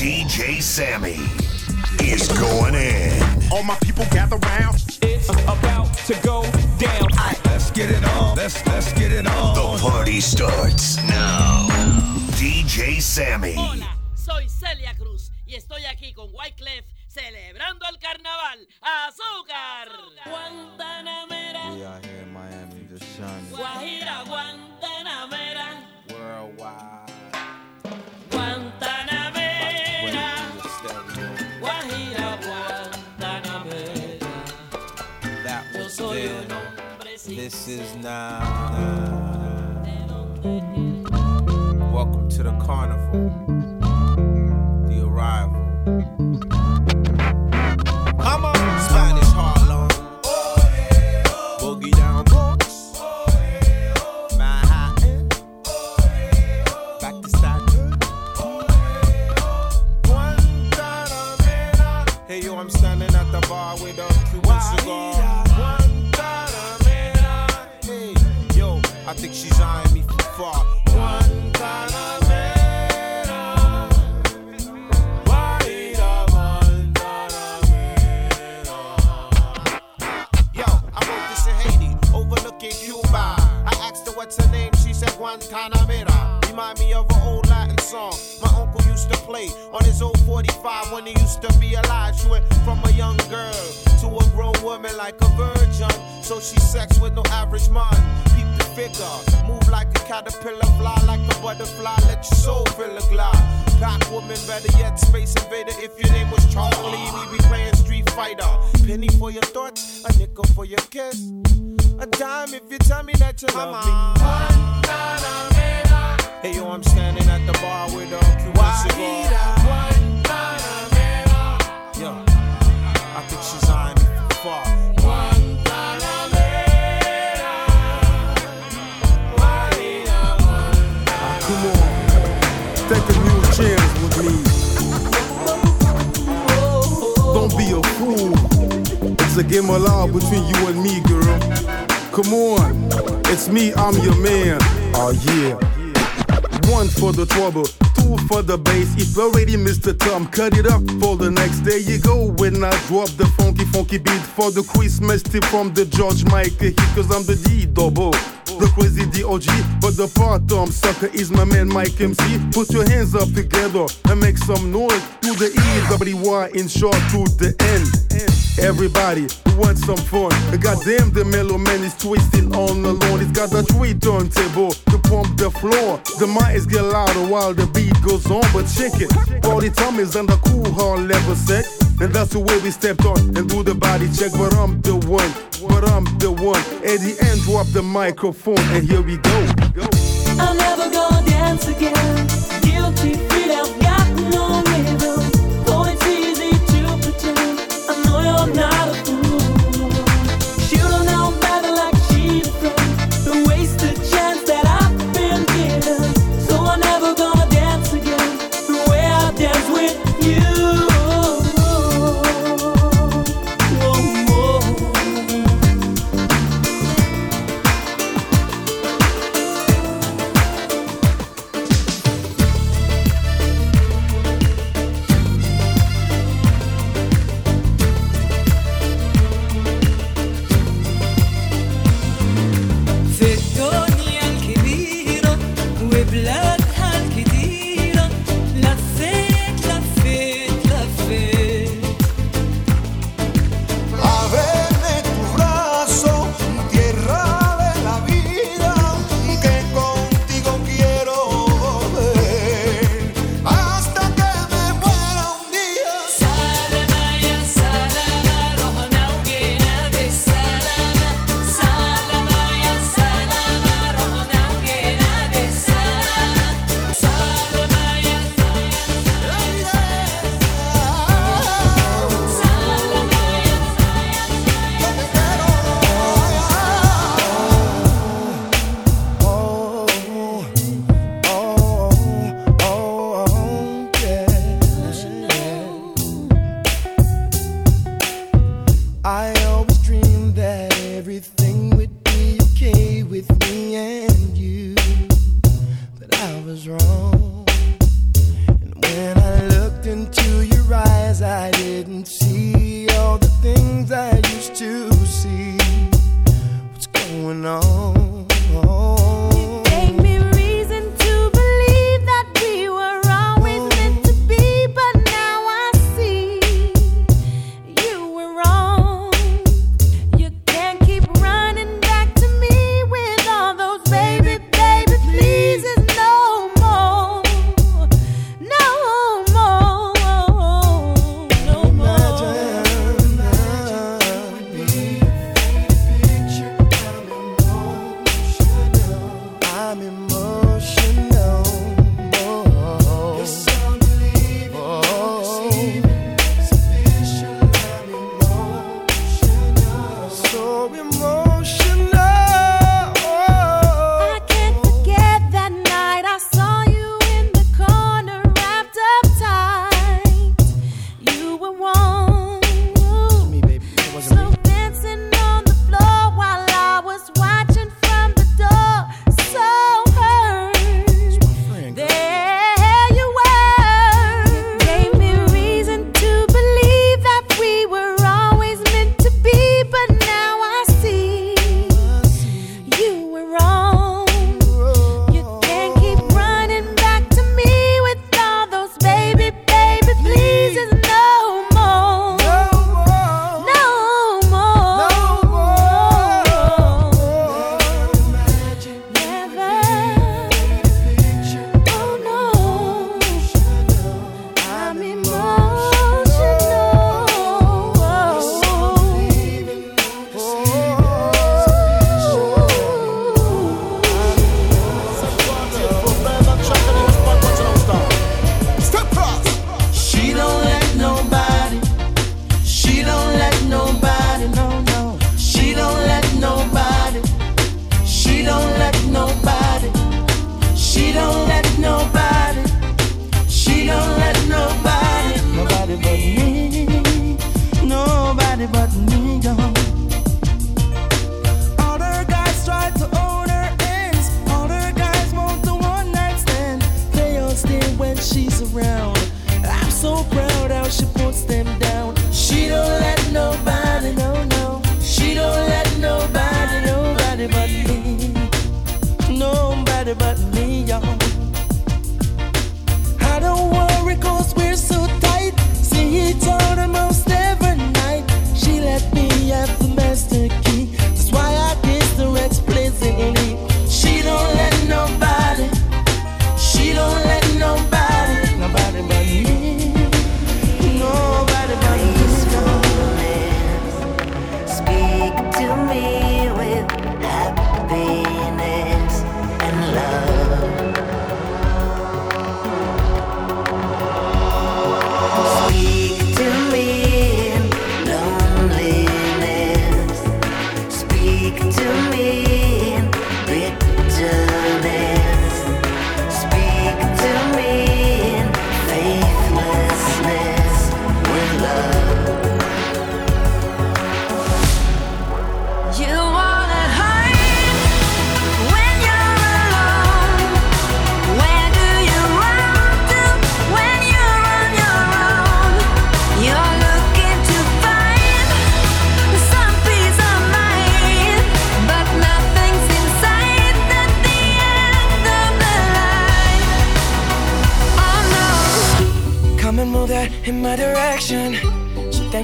DJ Sammy is going in. All my people gather round. It's about to go down. Let's get it on. Let's let's get it on. The party starts now. DJ Sammy. Hola, soy Celia Cruz y estoy aquí con Wyclef celebrando el carnaval. ¡Azúcar! Guantanamera, We out here in Miami just shining Guajira, Guantanamera, worldwide. Then. un hombre sin This is now. Uh, welcome to the carnival. The arrival. Remind me of an old Latin song my uncle used to play on his old 45 when he used to be alive. She went from a young girl to a grown woman like a virgin. So she sex with no average man. Figure, move like a caterpillar, fly like a butterfly, let your soul fill a glide. Pack woman, better yet, space invader. If your name was Charlie, we be playing Street Fighter. Penny for your thoughts, a nickel for your kiss. A dime if you tell me that you love me. Hey yo, I'm standing at the bar with a Cuban cigar. Yo, I think she's eyeing a game of love between you and me, girl. Come on, it's me, I'm your man. Oh yeah. One for the trouble, two for the bass. If already Mr. Tom, cut it up for the next day. You go when I drop the funky, funky beat for the Christmas tip from the George Michael cause I'm the D double. The crazy DOG, but the part-time sucker is my man Mike MC. Put your hands up together and make some noise to the E, W, Y, in short to the end. Everybody who wants some fun. Goddamn, the mellow man is twisting on the lawn. He's got a three turntable to pump the floor. The mics get louder while the beat goes on, but check it. Body time is under cool hard level set. And that's the way we stepped on and do the body check. But I'm the one, but I'm the one. At the end, drop the microphone, and here we go. I'm never gonna dance again. Guilty nothing.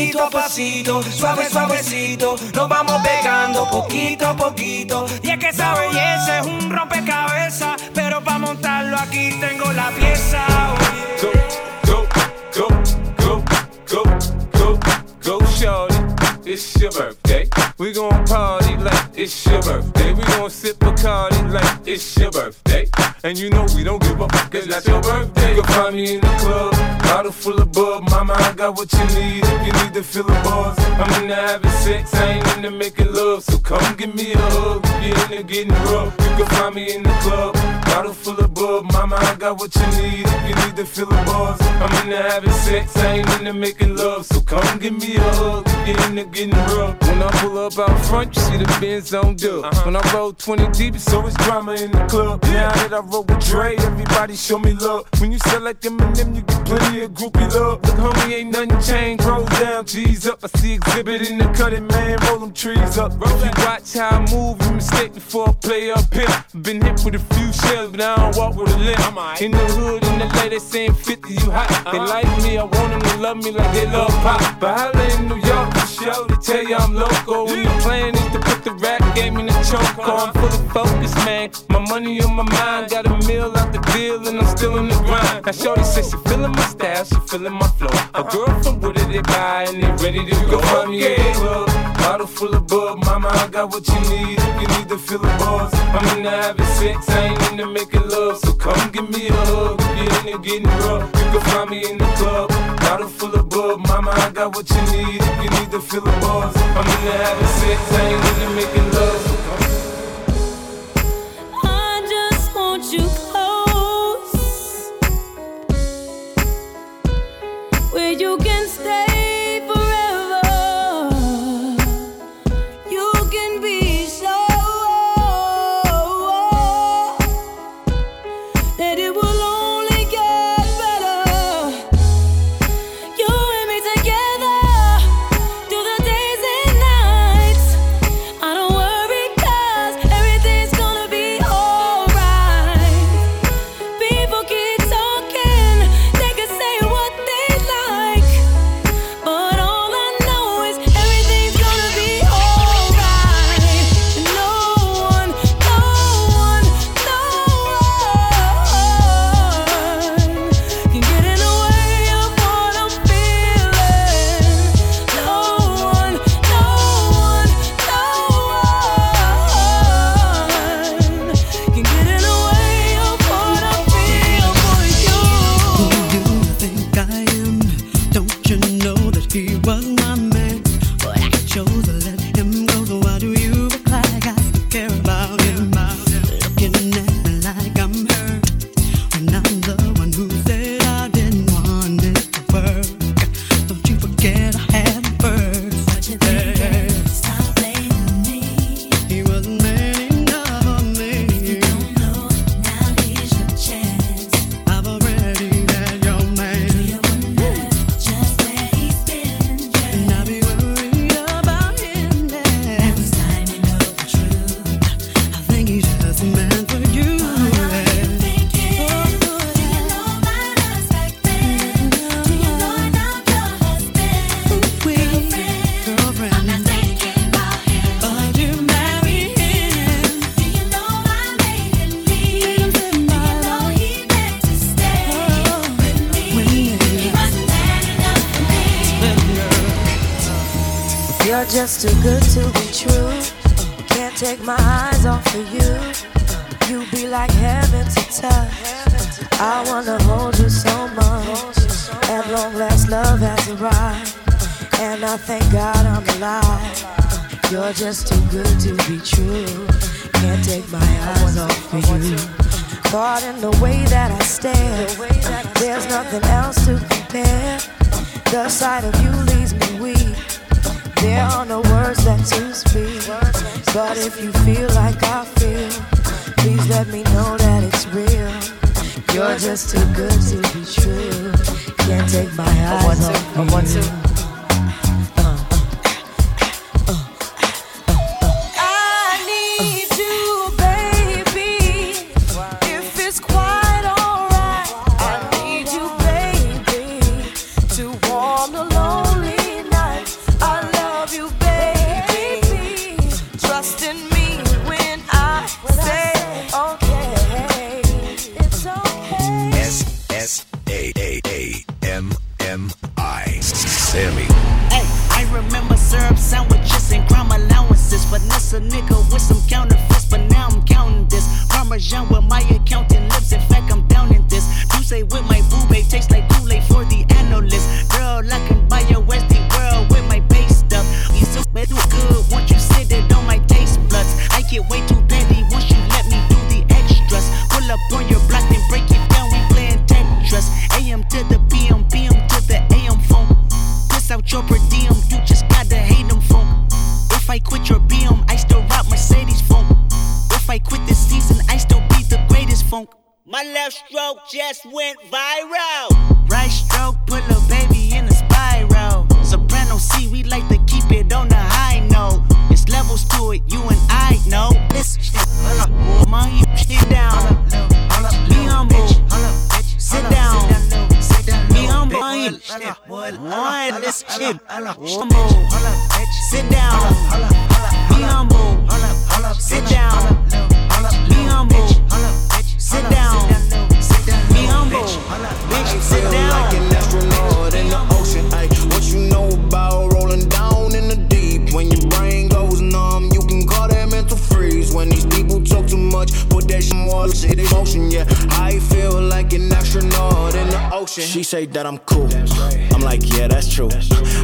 Pasito a pasito, suave, suavecito. Nos vamos pegando poquito a poquito. Y es que esa belleza es un rompecabezas. Pero para montarlo aquí tengo la pieza. Go, go, go, go, go, go, go, shorty. It's your birthday. We gon' party like it's your birthday. We gon' sip Bacardi like it's your birthday. And you know we don't give a fuck, cause that's your birthday. You can find me in the club, bottle full of bub. Mama, I got what you need if you need to fill the bars. I'm into having sex, I ain't into making love. So come give me a hug if you're into getting rough. You can find me in the club, bottle full of bub. Mama, I got what you need if you need to fill the bars. I'm into having sex, I ain't into making love. So come give me a hug if you're into getting rough. When I pull up out front, you see the Benz on dub. When I roll 20 deep, so it's always drama in the club. Now that I roll with Dre, everybody show me love. When you like them and them, you get plenty of groupie love. Look, homie, ain't nothing changed. Roll down, G's up. I see exhibit in the cutting, man. Roll them trees up. If you watch how I move, you mistake before I play up here. Been hit with a few shells, but I don't walk with a limp. In the hood, in the lady saying 50, you hot. They like me, I want them to love me like they love pop. But holla in New York, show, they tell you I'm local. And the plan is to put the rap game in the choke. Oh, I'm fully focused, man. My money on my mind, got a meal out the deal, and I'm still in the grind. Now, Shorty says she feeling my style, she feeling my flow. A girl from Wooded, they buy, and they ready to go. Find me in the club, bottle full of bub. Mama, I got what you need if you need to fill the bars. I'm into having sex, I ain't into making love. So come give me a hug if you're into getting rough. You can find me in the club, bottle full of bub. Mama, I got what you need if you need to fill the bars. I'm into having sex, I ain't into making love. So come I just want you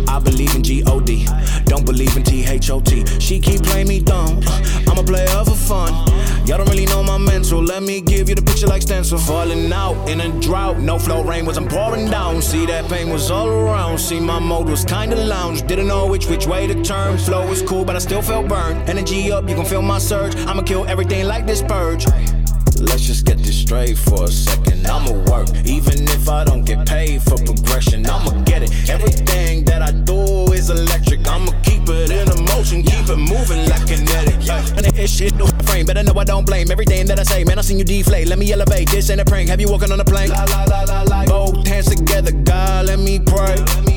I believe in G-O-D, don't believe in T-H-O-T. She keep playing me dumb. I'm a player for fun. Y'all don't really know my mental. Let me give you the picture like stencil. Falling out in a drought. No flow rain was I'm pouring down. See that pain was all around. See my mode was kinda lounge. Didn't know which which way to turn. Flow was cool, but I still felt burned. Energy up, you can feel my surge. I'ma kill everything like this purge. Let's just get this straight for a second. I'ma work, even if I don't get paid for progression. I'ma get it. Everything that I do is electric. I'ma keep it in a motion, keep it moving like kinetic. Yeah. And it's shit no frame, better know I don't blame everything that I say. Man, I seen you deflate. Let me elevate. This ain't a prank. Have you walking on a plane? La la la la la. Both hands together, God, let me pray.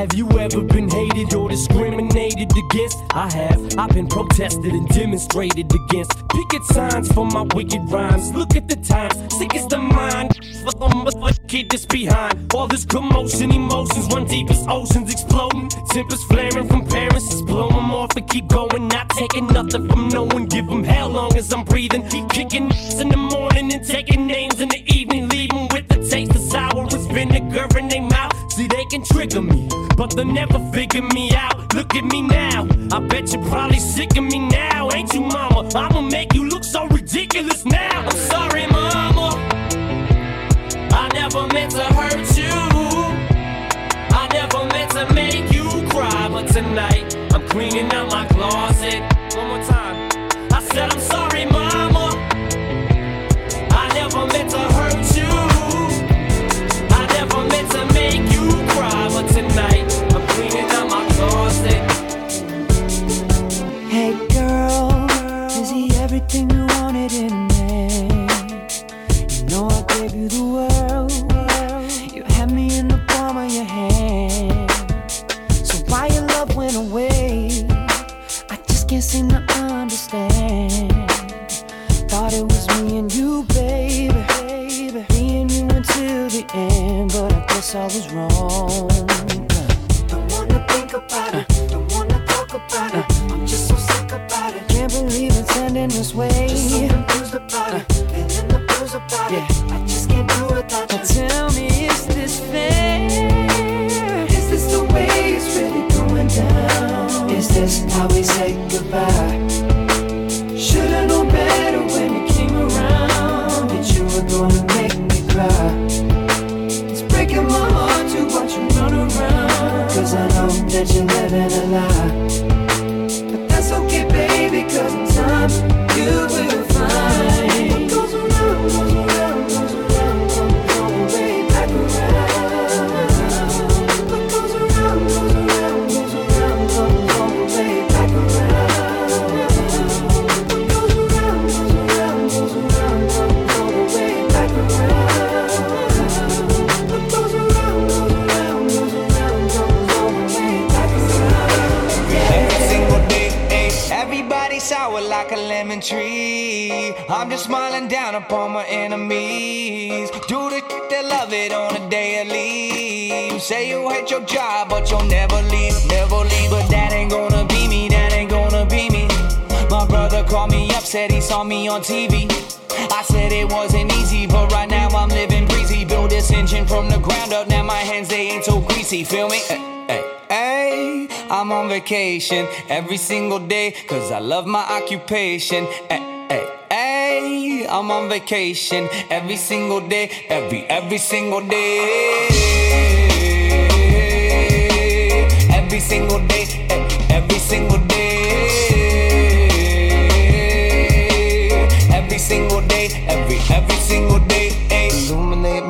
Have you ever been hated or discriminated against? I have. I've been protested and demonstrated against. Picket signs for my wicked rhymes. Look at the times, sick is the mind. Kid that's behind? All this commotion, emotions run deep as oceans exploding. Tempers flaring from parents, just blow 'em off and keep going. Not taking nothing from no one, give 'em hell long as I'm breathing. Keep kicking in the morning and taking names in the evening. Leave 'em with the taste of sour as vinegar in their mouth. See, they can trigger me, but they'll never figure me out. Look at me now, I bet you're probably sick of me now, ain't you, mama? I'ma make you look so ridiculous now. I'm sorry, mama. I never meant to hurt you. I never meant to make you cry, but tonight I'm cleaning out my closet. One more time. I said I'm sorry, mama. Like a lemon tree. I'm just smiling down upon my enemies. Do the that love it on a daily. Say you hate your job, but you'll never leave, never leave. But that ain't gonna be me, that ain't gonna be me. My brother called me up, said he saw me on TV. I said it wasn't easy, but right now I'm living breezy. Build this engine from the ground up, now my hands they ain't so greasy. Feel me? Ay, ay, ay. I'm on vacation every single day, cause I love my occupation. Ay, ay, ay. I'm on vacation every single day, every, every single day. Every single day, ay, every single day. Every single day, every, every single day.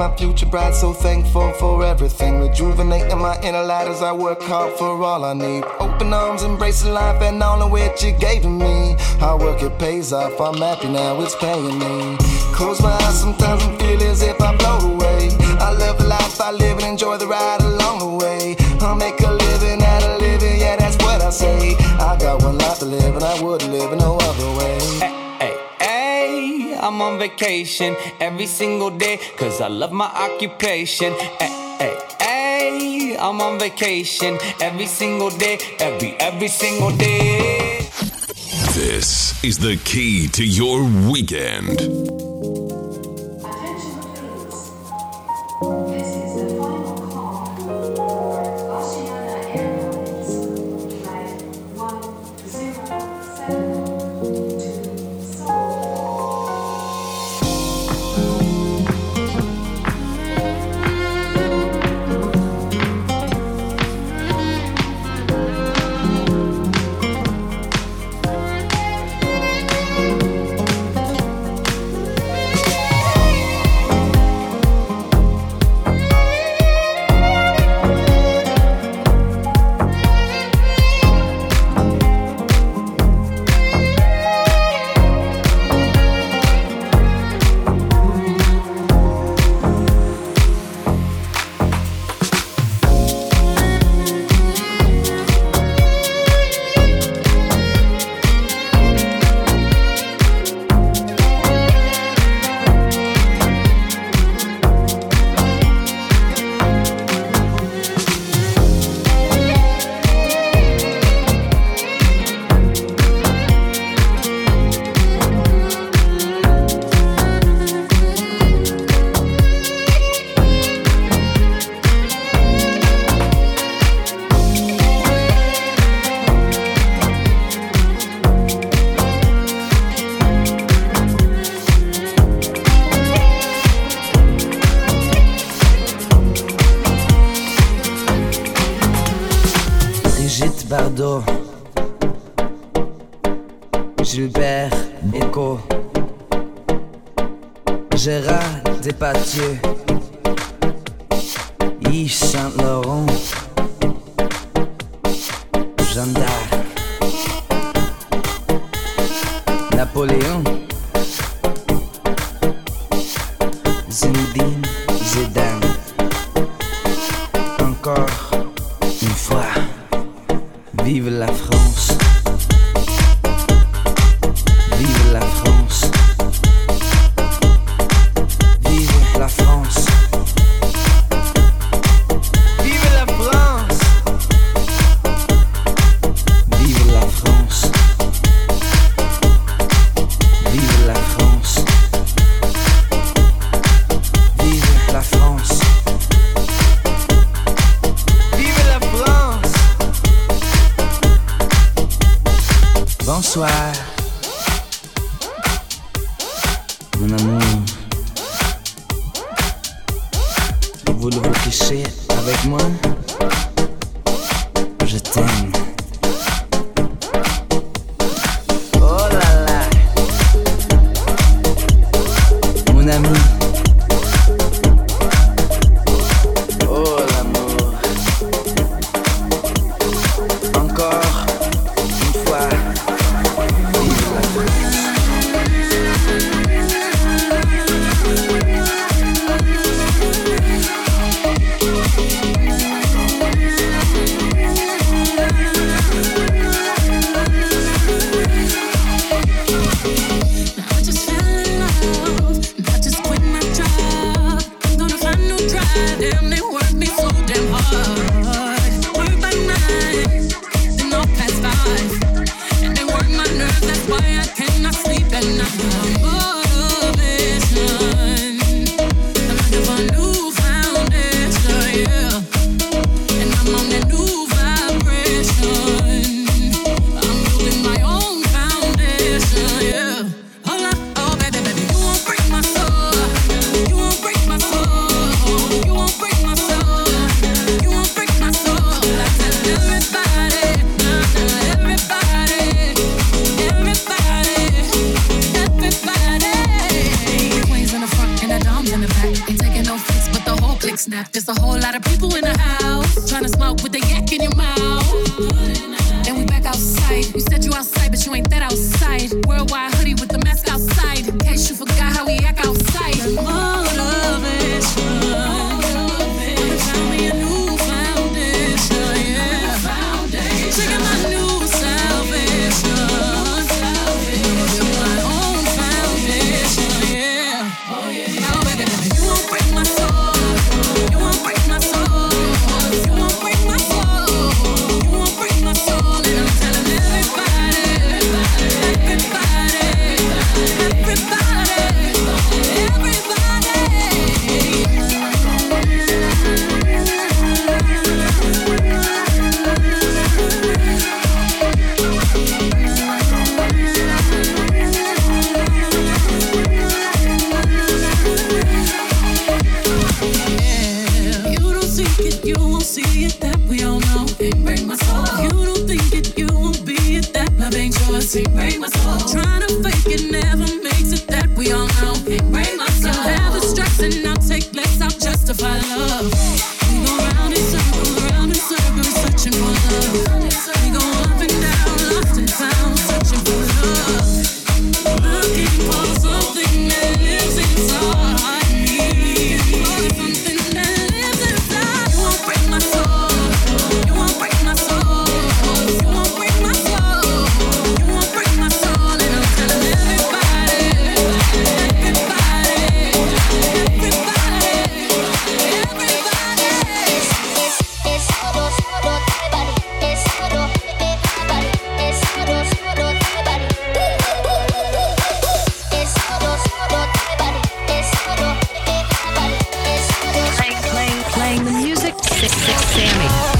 My future bright, so thankful for everything. Rejuvenating my inner light as I work hard for all I need. Open arms, embracing life and all of which you gave me. Hard work, it pays off. I'm happy now, it's paying me. Close my eyes, sometimes I feel as if I float away. I love the life I live and enjoy the ride along the way. I'll make a living out of living, yeah, that's what I say. I got one life to live and I wouldn't live in no other way. On vacation every single day, cause I love my occupation. Ay, ay, ay, I'm on vacation every single day, every, every single day. This is the key to your weekend. Sammy.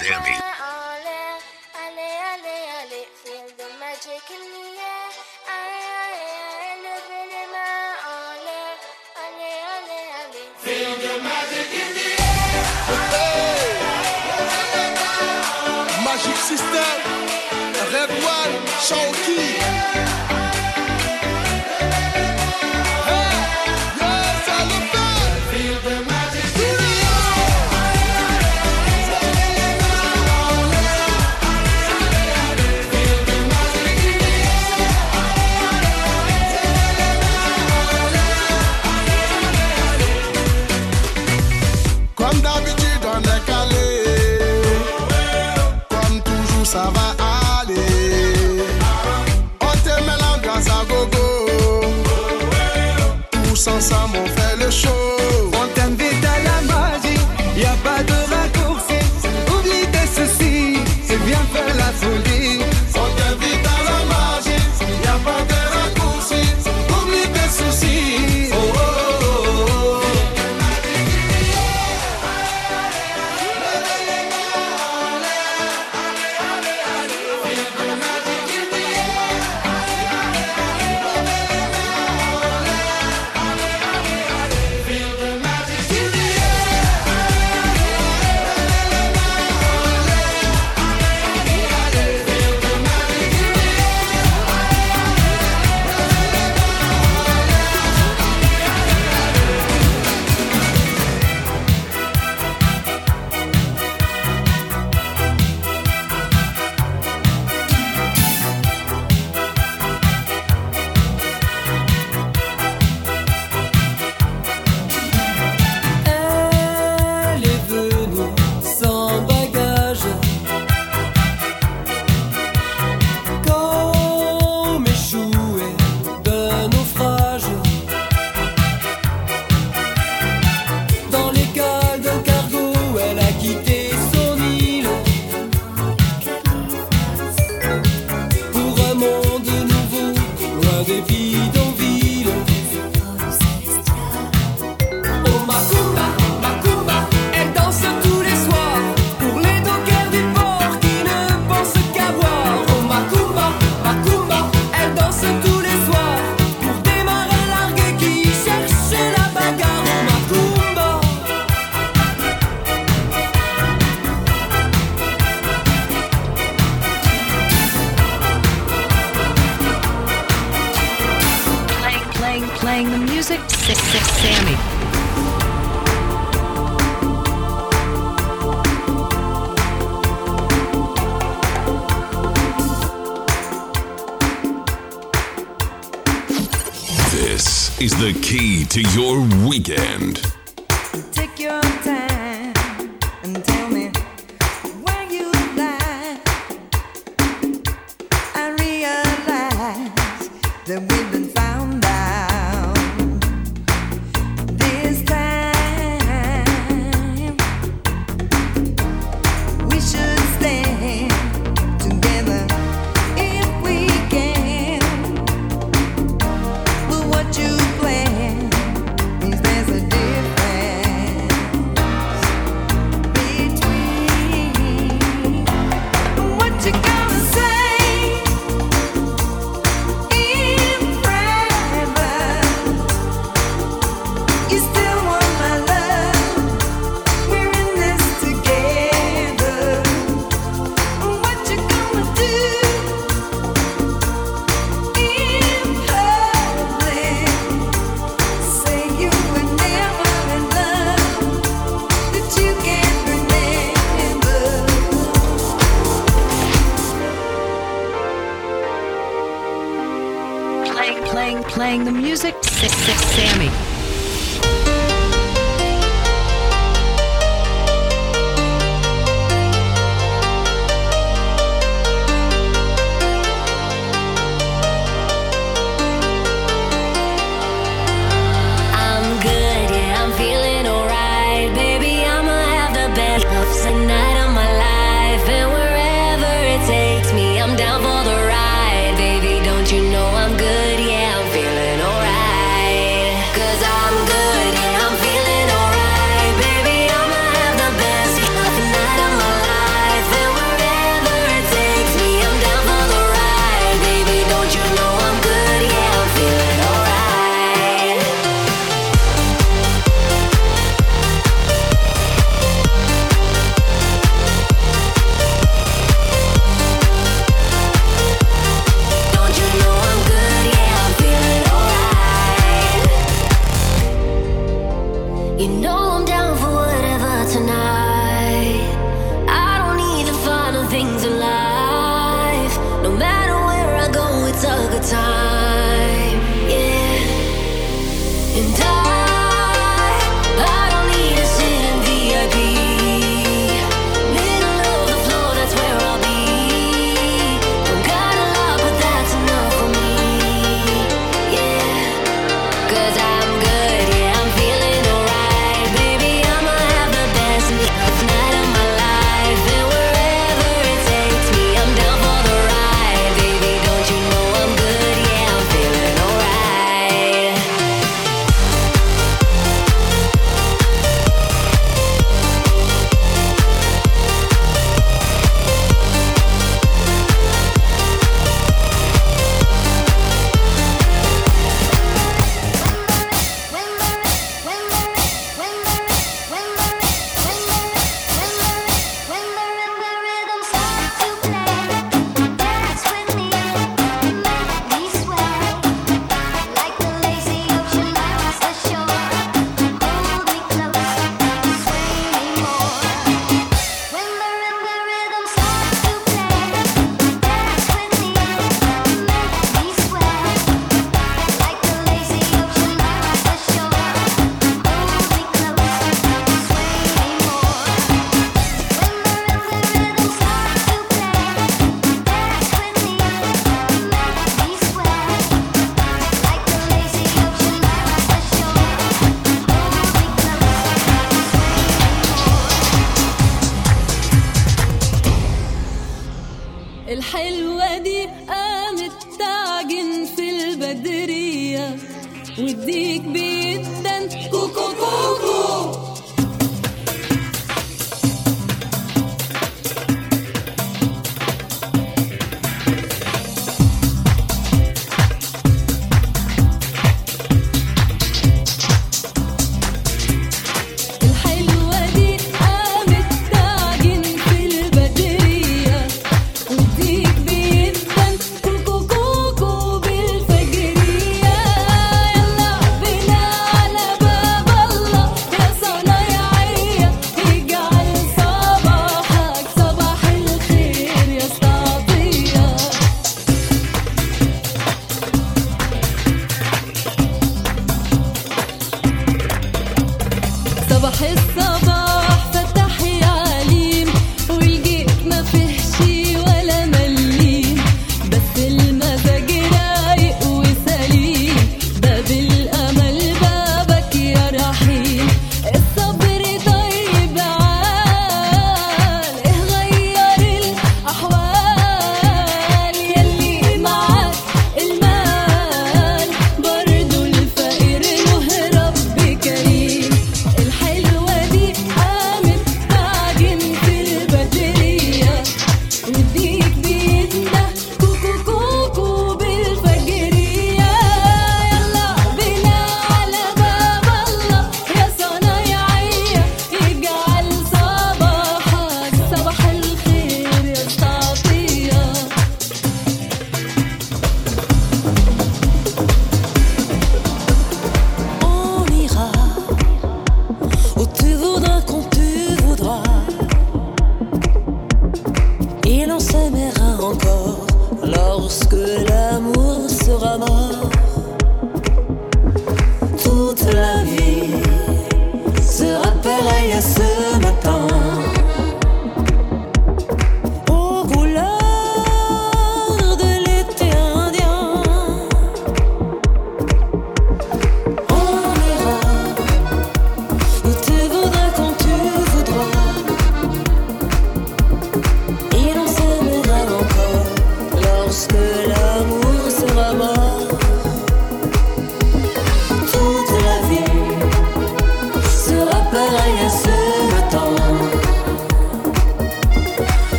Sammy. Magic System, Red One, Shawty.